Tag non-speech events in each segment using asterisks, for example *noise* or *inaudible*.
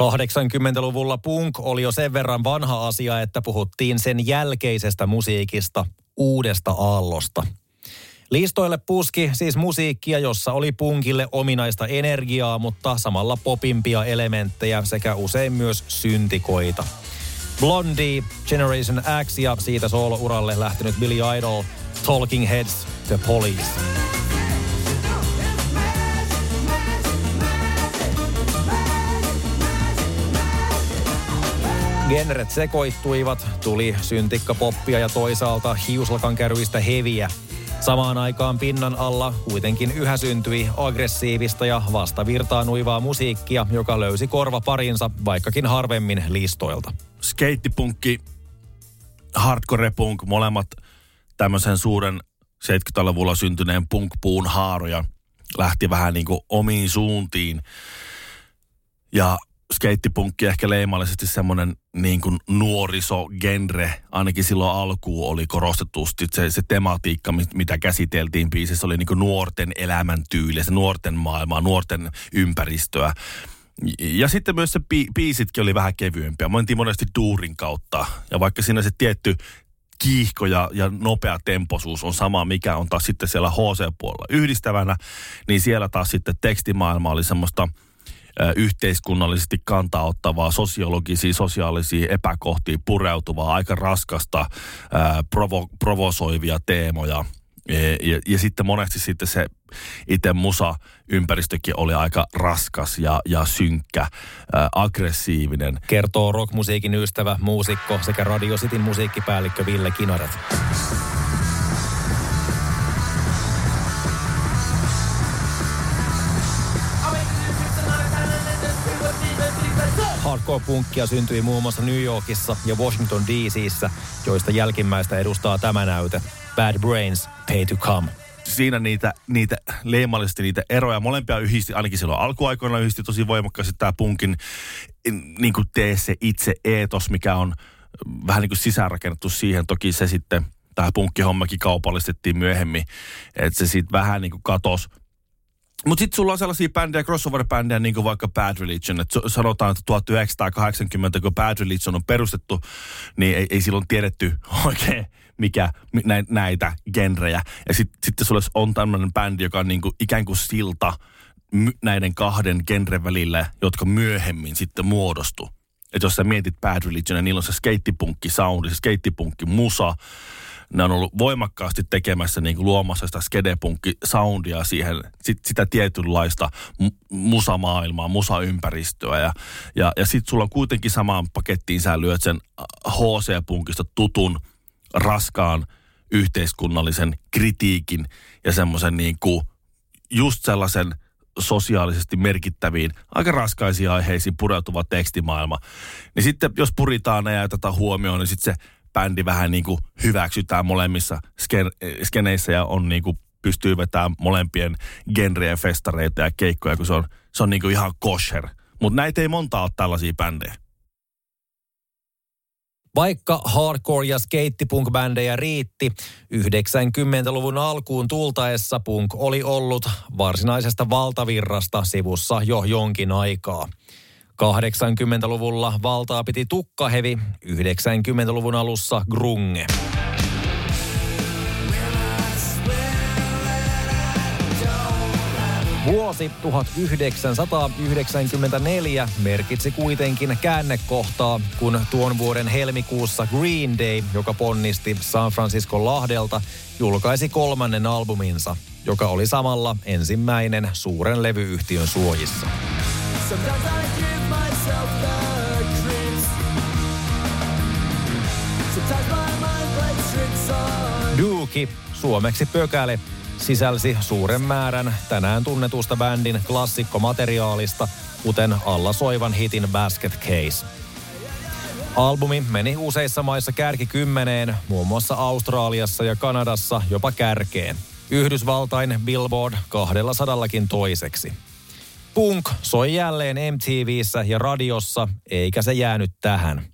80-luvulla punk oli jo sen verran vanha asia, että puhuttiin sen jälkeisestä musiikista, uudesta aallosta. Listoille puski siis musiikkia, jossa oli punkille ominaista energiaa, mutta samalla popimpia elementtejä sekä usein myös syntikoita. Blondie, Generation X ja siitä soolouralle lähtenyt Billy Idol, Talking Heads, The Police. Genret sekoittuivat, tuli syntikkapoppia ja toisaalta hiuslakan kärvistä heviä. Samaan aikaan pinnan alla kuitenkin yhä syntyi aggressiivista ja vastavirtaan uivaa musiikkia, joka löysi korva parinsa vaikkakin harvemmin listoilta. Skeittipunkki, hardcore punk, molemmat tämmöisen suuren 70-luvulla syntyneen punkpuun haaroja lähti vähän niin kuin omiin suuntiin. Ja skeittipunkki ehkä leimallisesti semmoinen niin kuin nuorisogenre, ainakin silloin alkuun oli korostetusti se, se tematiikka, mitä käsiteltiin biisissä, oli niin kuin nuorten elämäntyyliä, se nuorten maailmaa, nuorten ympäristöä. Ja sitten myös se bi- biisitkin oli vähän kevyempiä. Mentiin monesti duurin kautta. Ja vaikka siinä se tietty kiihko ja, ja nopea temposuus on sama, mikä on taas sitten siellä HC-puolella yhdistävänä, niin siellä taas sitten tekstimaailma oli semmoista – yhteiskunnallisesti kantaa ottavaa, sosiologisia, sosiaalisia epäkohtia pureutuvaa, aika raskasta, provo, provosoivia teemoja. Ja, ja sitten monesti sitten se itse musa ympäristökin oli aika raskas ja, ja synkkä, äh, aggressiivinen. Kertoo rockmusiikin ystävä, muusikko sekä Radio Cityn musiikkipäällikkö Ville Kinaret. Hardcore-punkkia syntyi muun muassa New Yorkissa ja Washington DCissä, joista jälkimmäistä edustaa tämä näyte. Bad Brains, Pay to Come siinä niitä, niitä leimallisesti niitä eroja. Molempia yhdisti, ainakin silloin alkuaikoina yhdisti tosi voimakkaasti tämä punkin niin kuin tee se itse eetos, mikä on vähän niin kuin sisäänrakennettu siihen. Toki se sitten, tämä punkkihommakin kaupallistettiin myöhemmin, että se sitten vähän niin kuin katosi mutta sitten sulla on sellaisia bändejä, crossover-bändejä, niin kuin vaikka Bad Religion. Et sanotaan, että 1980, kun Bad Religion on perustettu, niin ei, ei silloin tiedetty *laughs* oikein, mikä näitä genrejä. Ja sitten sit sulla on tämmöinen bändi, joka on niin kuin, ikään kuin silta näiden kahden genren välillä, jotka myöhemmin sitten muodostu. Että jos sä mietit Bad Religion, niillä on se skeittipunkki soundi, se skeittipunkki musa, ne on ollut voimakkaasti tekemässä niin kuin luomassa sitä skedepunkki-soundia siihen, sit, sitä tietynlaista musamaailmaa, musaympäristöä. Ja, ja, ja sitten sulla on kuitenkin samaan pakettiin sä lyöt sen HC-punkista tutun, raskaan yhteiskunnallisen kritiikin ja semmoisen niin kuin just sellaisen sosiaalisesti merkittäviin, aika raskaisiin aiheisiin pureutuva tekstimaailma. Niin sitten jos puritaan ja jätetään huomioon, niin sitten se bändi vähän niin kuin hyväksytään molemmissa sken, skeneissä ja on niin kuin pystyy vetämään molempien genreen festareita ja keikkoja, kun se on, se on niin kuin ihan kosher. Mutta näitä ei monta ole tällaisia bändejä. Vaikka hardcore- ja skeittipunk-bändejä riitti, 90-luvun alkuun tultaessa punk oli ollut varsinaisesta valtavirrasta sivussa jo jonkin aikaa. 80-luvulla valtaa piti tukkahevi, 90-luvun alussa grunge. Vuosi 1994 merkitsi kuitenkin käännekohtaa, kun tuon vuoden helmikuussa Green Day, joka ponnisti San Francisco lahdelta, julkaisi kolmannen albuminsa, joka oli samalla ensimmäinen suuren levyyhtiön suojissa. Sometimes I myself the creeps. Sometimes my mind plays tricks on. Suomeksi pökäle, sisälsi suuren määrän tänään tunnetusta bändin klassikkomateriaalista kuten alla soivan hitin Basket Case. Albumi meni useissa maissa kärkikymmeneen, muun muassa Australiassa ja Kanadassa jopa kärkeen. Yhdysvaltain Billboard 200 toiseksi. Punk soi jälleen MTVssä ja radiossa, eikä se jäänyt tähän.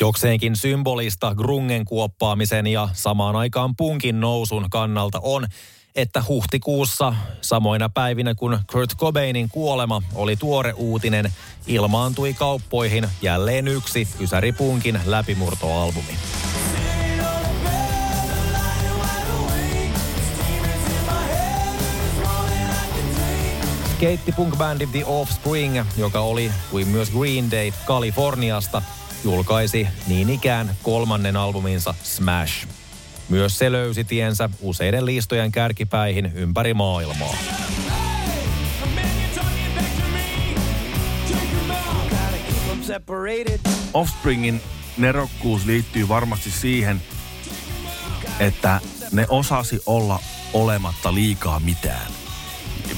Jokseenkin symbolista grungen kuoppaamisen ja samaan aikaan punkin nousun kannalta on, että huhtikuussa, samoina päivinä kun Kurt Cobainin kuolema oli tuore uutinen, ilmaantui kauppoihin jälleen yksi Ysäri Punkin läpimurtoalbumi. Skeittipunk-bändi The Offspring, joka oli kuin myös Green Day Kaliforniasta, julkaisi niin ikään kolmannen albuminsa Smash. Myös se löysi tiensä useiden listojen kärkipäihin ympäri maailmaa. Offspringin nerokkuus liittyy varmasti siihen, että ne osasi olla olematta liikaa mitään.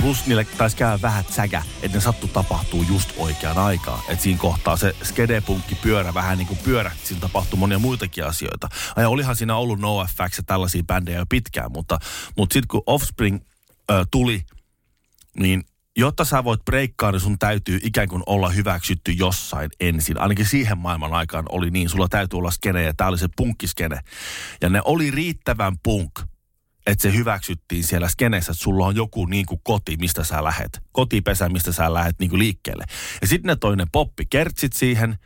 Plus niille taisi käydä vähän säkä, että ne sattu tapahtuu just oikeaan aikaan. Että siinä kohtaa se skedepunkki pyörä vähän niin kuin pyörähti, siinä tapahtui monia muitakin asioita. Ja olihan siinä ollut NoFX ja tällaisia bändejä jo pitkään, mutta, mutta sitten kun Offspring ö, tuli, niin jotta sä voit breikkaa, niin sun täytyy ikään kuin olla hyväksytty jossain ensin. Ainakin siihen maailman aikaan oli niin. Sulla täytyy olla skene ja tää oli se punkkiskene. Ja ne oli riittävän punk, että se hyväksyttiin siellä skeneessä, että sulla on joku niin kuin koti, mistä sä lähet. Kotipesä, mistä sä lähet niin kuin liikkeelle. Ja sitten ne toinen poppi kertsit siihen,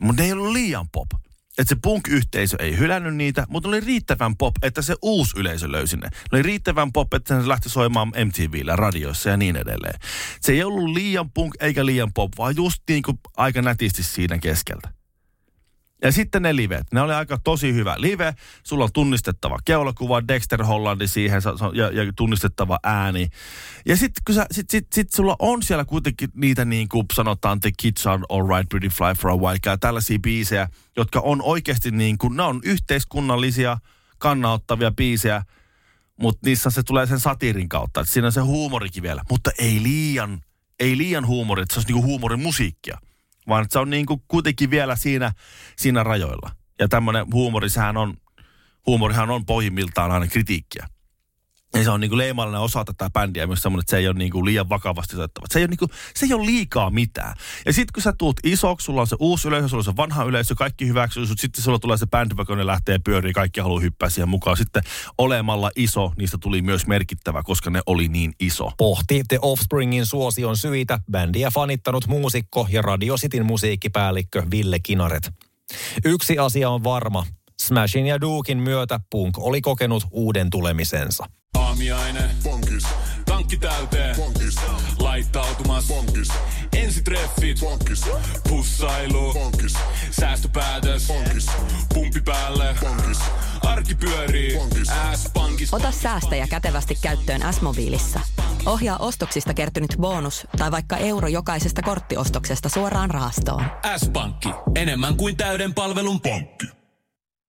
mutta ne ei ollut liian pop. Että se punk-yhteisö ei hylännyt niitä, mutta oli riittävän pop, että se uusi yleisö löysi ne. ne oli riittävän pop, että se lähti soimaan MTVllä, radioissa ja niin edelleen. Se ei ollut liian punk eikä liian pop, vaan just niin kuin aika nätisti siinä keskeltä. Ja sitten ne livet. Ne oli aika tosi hyvä live. Sulla on tunnistettava keulakuva, Dexter Hollandi siihen ja, ja tunnistettava ääni. Ja sitten sit, sit, sit sulla on siellä kuitenkin niitä niin kuin sanotaan The Kids on All Right Pretty Fly for a While ja tällaisia biisejä, jotka on oikeasti niin kuin, ne on yhteiskunnallisia, kannauttavia biisejä, mutta niissä se tulee sen satirin kautta, että siinä on se huumorikin vielä, mutta ei liian, ei liian huumori, että se olisi niin kuin huumorin musiikkia vaan se on niin kuin kuitenkin vielä siinä, siinä rajoilla. Ja tämmöinen huumori, sehän on, huumorihan on pohjimmiltaan aina kritiikkiä. Ja se on niin kuin leimallinen osa tätä bändiä myös semmoinen, että se ei ole niin kuin liian vakavasti otettava. Se ei ole, niin kuin, se ei ole liikaa mitään. Ja sitten kun sä tuut isoksi, sulla on se uusi yleisö, sulla on se vanha yleisö, kaikki hyväksyy sut, sitten sulla tulee se bändi, vaikka ne lähtee pyöriin, kaikki haluaa hyppää siihen mukaan. Sitten olemalla iso, niistä tuli myös merkittävä, koska ne oli niin iso. Pohti The Offspringin suosion syitä bändiä fanittanut muusikko ja Radio Cityn musiikkipäällikkö Ville Kinaret. Yksi asia on varma. Smashin ja Duukin myötä Punk oli kokenut uuden tulemisensa. Aamiaine. Bonkis. Tankki täyteen. Bonkis. Laittautumas. Bonkis. Ensitreffit. Bonkis. Pussailu. Bonkis. Säästöpäätös. Bonkis. Pumpi päälle. Bonkis. Arki pyörii. Bonkis. S-pankis. Ota säästäjä kätevästi käyttöön S-mobiilissa. Ohjaa ostoksista kertynyt bonus tai vaikka euro jokaisesta korttiostoksesta suoraan rahastoon. S-pankki. Enemmän kuin täyden palvelun pankki.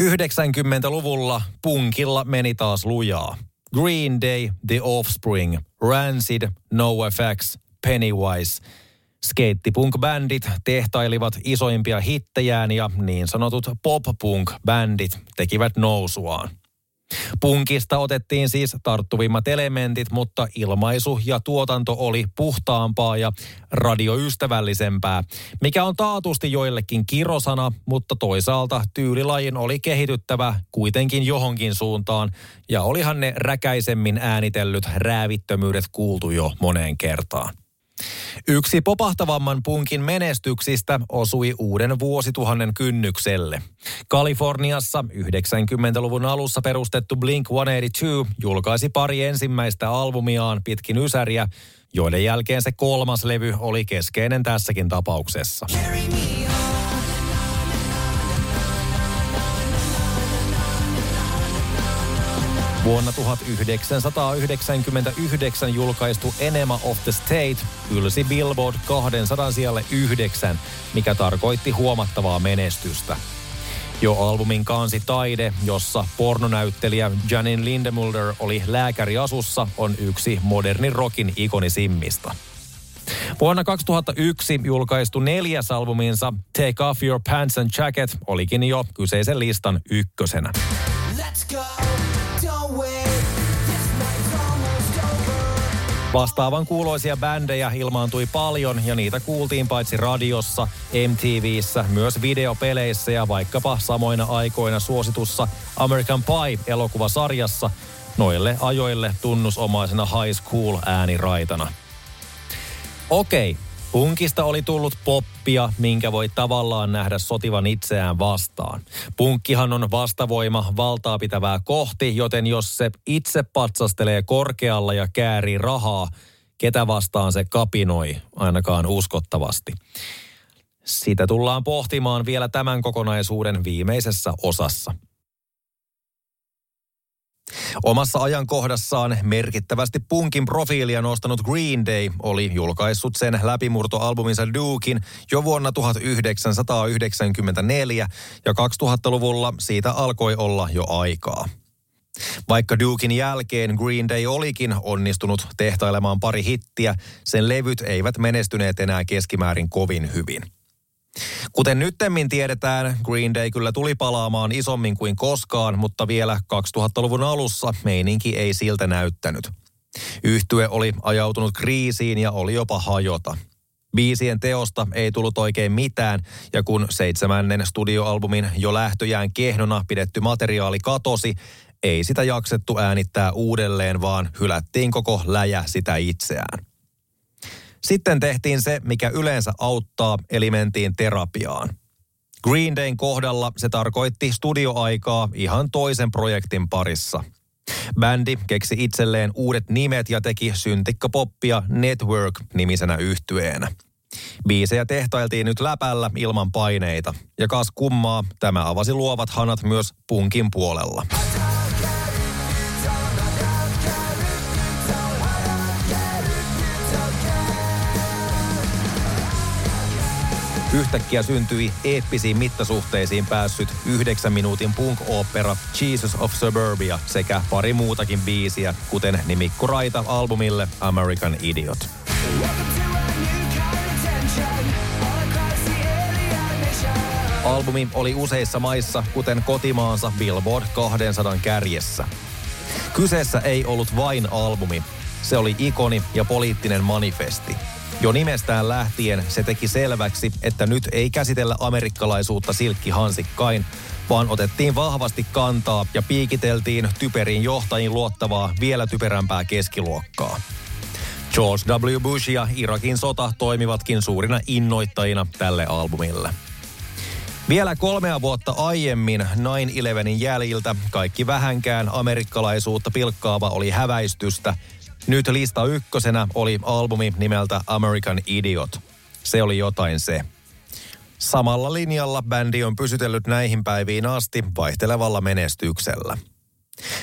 90-luvulla punkilla meni taas lujaa. Green Day, The Offspring, Rancid, NoFX, Pennywise. Skeittipunk-bändit tehtailivat isoimpia hittejään ja niin sanotut pop-punk-bändit tekivät nousuaan. Punkista otettiin siis tarttuvimmat elementit, mutta ilmaisu ja tuotanto oli puhtaampaa ja radioystävällisempää, mikä on taatusti joillekin kirosana, mutta toisaalta tyylilajin oli kehityttävä kuitenkin johonkin suuntaan, ja olihan ne räkäisemmin äänitellyt räävittömyydet kuultu jo moneen kertaan. Yksi popahtavamman punkin menestyksistä osui uuden vuosituhannen kynnykselle. Kaliforniassa 90-luvun alussa perustettu Blink-182 julkaisi pari ensimmäistä albumiaan pitkin ysäriä, joiden jälkeen se kolmas levy oli keskeinen tässäkin tapauksessa. Carry me Vuonna 1999 julkaistu Enema of the State ylsi Billboard 200 sijalle yhdeksän, mikä tarkoitti huomattavaa menestystä. Jo albumin kansi Taide, jossa pornonäyttelijä Janine Lindemulder oli lääkäri asussa, on yksi modernin rockin ikonisimmista. Vuonna 2001 julkaistu neljäs albuminsa Take Off Your Pants and Jacket olikin jo kyseisen listan ykkösenä. Vastaavan kuuloisia bändejä ilmaantui paljon ja niitä kuultiin paitsi radiossa, MTVissä, myös videopeleissä ja vaikkapa samoina aikoina suositussa American Pie-elokuvasarjassa noille ajoille tunnusomaisena high school ääniraitana. Okei, Punkista oli tullut poppia, minkä voi tavallaan nähdä sotivan itseään vastaan. Punkkihan on vastavoima valtaa pitävää kohti, joten jos se itse patsastelee korkealla ja käärii rahaa, ketä vastaan se kapinoi, ainakaan uskottavasti. Sitä tullaan pohtimaan vielä tämän kokonaisuuden viimeisessä osassa. Omassa ajankohdassaan merkittävästi punkin profiilia nostanut Green Day oli julkaissut sen läpimurtoalbuminsa Dukein jo vuonna 1994 ja 2000-luvulla siitä alkoi olla jo aikaa. Vaikka Dukein jälkeen Green Day olikin onnistunut tehtailemaan pari hittiä, sen levyt eivät menestyneet enää keskimäärin kovin hyvin – Kuten nyttemmin tiedetään, Green Day kyllä tuli palaamaan isommin kuin koskaan, mutta vielä 2000-luvun alussa meininki ei siltä näyttänyt. Yhtye oli ajautunut kriisiin ja oli jopa hajota. Biisien teosta ei tullut oikein mitään, ja kun seitsemännen studioalbumin jo lähtöjään kehnona pidetty materiaali katosi, ei sitä jaksettu äänittää uudelleen, vaan hylättiin koko läjä sitä itseään. Sitten tehtiin se, mikä yleensä auttaa, eli mentiin terapiaan. Green Dayn kohdalla se tarkoitti studioaikaa ihan toisen projektin parissa. Bändi keksi itselleen uudet nimet ja teki syntikkapoppia Network-nimisenä yhtyeenä. Biisejä tehtailtiin nyt läpällä ilman paineita. Ja kas kummaa, tämä avasi luovat hanat myös punkin puolella. Yhtäkkiä syntyi eeppisiin mittasuhteisiin päässyt yhdeksän minuutin punk-opera Jesus of Suburbia sekä pari muutakin biisiä, kuten nimikko Raita albumille American Idiot. Albumi oli useissa maissa, kuten kotimaansa Billboard 200 kärjessä. Kyseessä ei ollut vain albumi, se oli ikoni ja poliittinen manifesti – jo nimestään lähtien se teki selväksi, että nyt ei käsitellä amerikkalaisuutta silkkihansikkain, vaan otettiin vahvasti kantaa ja piikiteltiin typeriin johtajiin luottavaa vielä typerämpää keskiluokkaa. George W. Bush ja Irakin sota toimivatkin suurina innoittajina tälle albumille. Vielä kolmea vuotta aiemmin 9-11 jäljiltä kaikki vähänkään amerikkalaisuutta pilkkaava oli häväistystä – nyt lista ykkösenä oli albumi nimeltä American Idiot. Se oli jotain se. Samalla linjalla bändi on pysytellyt näihin päiviin asti vaihtelevalla menestyksellä.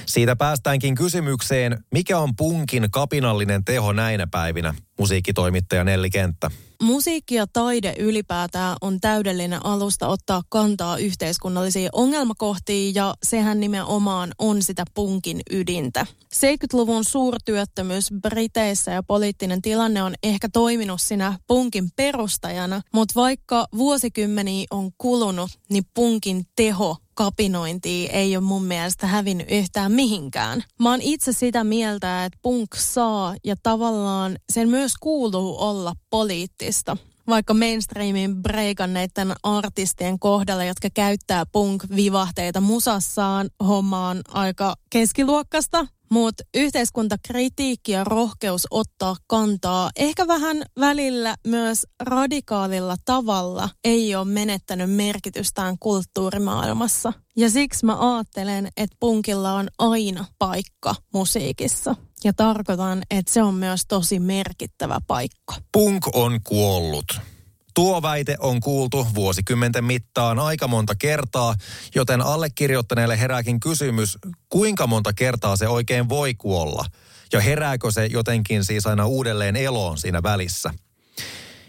Siitä päästäänkin kysymykseen, mikä on punkin kapinallinen teho näinä päivinä, musiikkitoimittaja Nelli Kenttä. Musiikki ja taide ylipäätään on täydellinen alusta ottaa kantaa yhteiskunnallisiin ongelmakohtiin ja sehän nimenomaan on sitä punkin ydintä. 70-luvun suurtyöttömyys Briteissä ja poliittinen tilanne on ehkä toiminut sinä punkin perustajana, mutta vaikka vuosikymmeniä on kulunut, niin punkin teho kapinointia ei ole mun mielestä hävinnyt yhtään mihinkään. Mä oon itse sitä mieltä, että punk saa ja tavallaan sen myös kuuluu olla poliittista vaikka mainstreamin breikanneiden artistien kohdalla, jotka käyttää punk-vivahteita musassaan, hommaan aika keskiluokkasta. Mutta yhteiskuntakritiikki ja rohkeus ottaa kantaa, ehkä vähän välillä myös radikaalilla tavalla, ei ole menettänyt merkitystään kulttuurimaailmassa. Ja siksi mä ajattelen, että punkilla on aina paikka musiikissa. Ja tarkoitan, että se on myös tosi merkittävä paikka. Punk on kuollut. Tuo väite on kuultu vuosikymmenten mittaan aika monta kertaa, joten allekirjoittaneelle herääkin kysymys, kuinka monta kertaa se oikein voi kuolla? Ja herääkö se jotenkin siis aina uudelleen eloon siinä välissä?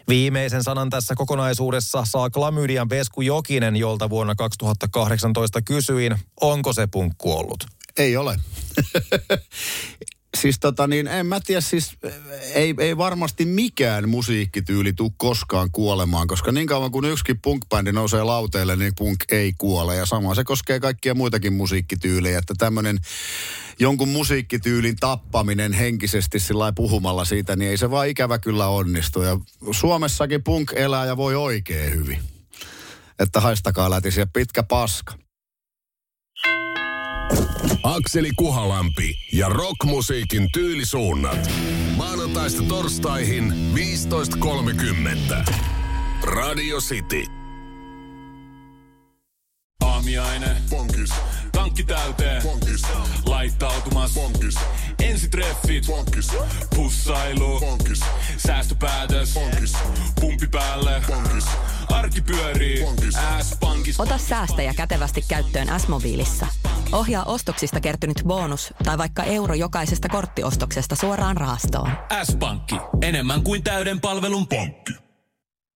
Viimeisen sanan tässä kokonaisuudessa saa klamydian Vesku Jokinen, jolta vuonna 2018 kysyin, onko se punkku ollut. Ei ole. Siis tota niin, en mä tiedä, siis ei, ei varmasti mikään musiikkityyli tule koskaan kuolemaan, koska niin kauan kuin yksikin punk-bändi nousee lauteille, niin punk ei kuole. Ja sama se koskee kaikkia muitakin musiikkityylejä, että tämmöinen jonkun musiikkityylin tappaminen henkisesti sillä puhumalla siitä, niin ei se vaan ikävä kyllä onnistu. Ja Suomessakin punk elää ja voi oikein hyvin. Että haistakaa lätisiä pitkä paska. Akseli Kuhalampi ja rockmusiikin tyylisuunnat. Maanantaista torstaihin 15.30. Radio City. Aamiaine. Bonkis. Tankki täyteen. Bonkis. Laittautumas. Bonkis. Ensitreffit. Bonkis. Pussailu. Bonkis. Säästöpäätös. Bonkis. Pumpi päälle. Bonkis. Arki pyörii. S-pankis. Ota säästäjä kätevästi käyttöön S-mobiilissa. Ohjaa ostoksista kertynyt bonus tai vaikka euro jokaisesta korttiostoksesta suoraan rahastoon. S-pankki. Enemmän kuin täyden palvelun pankki.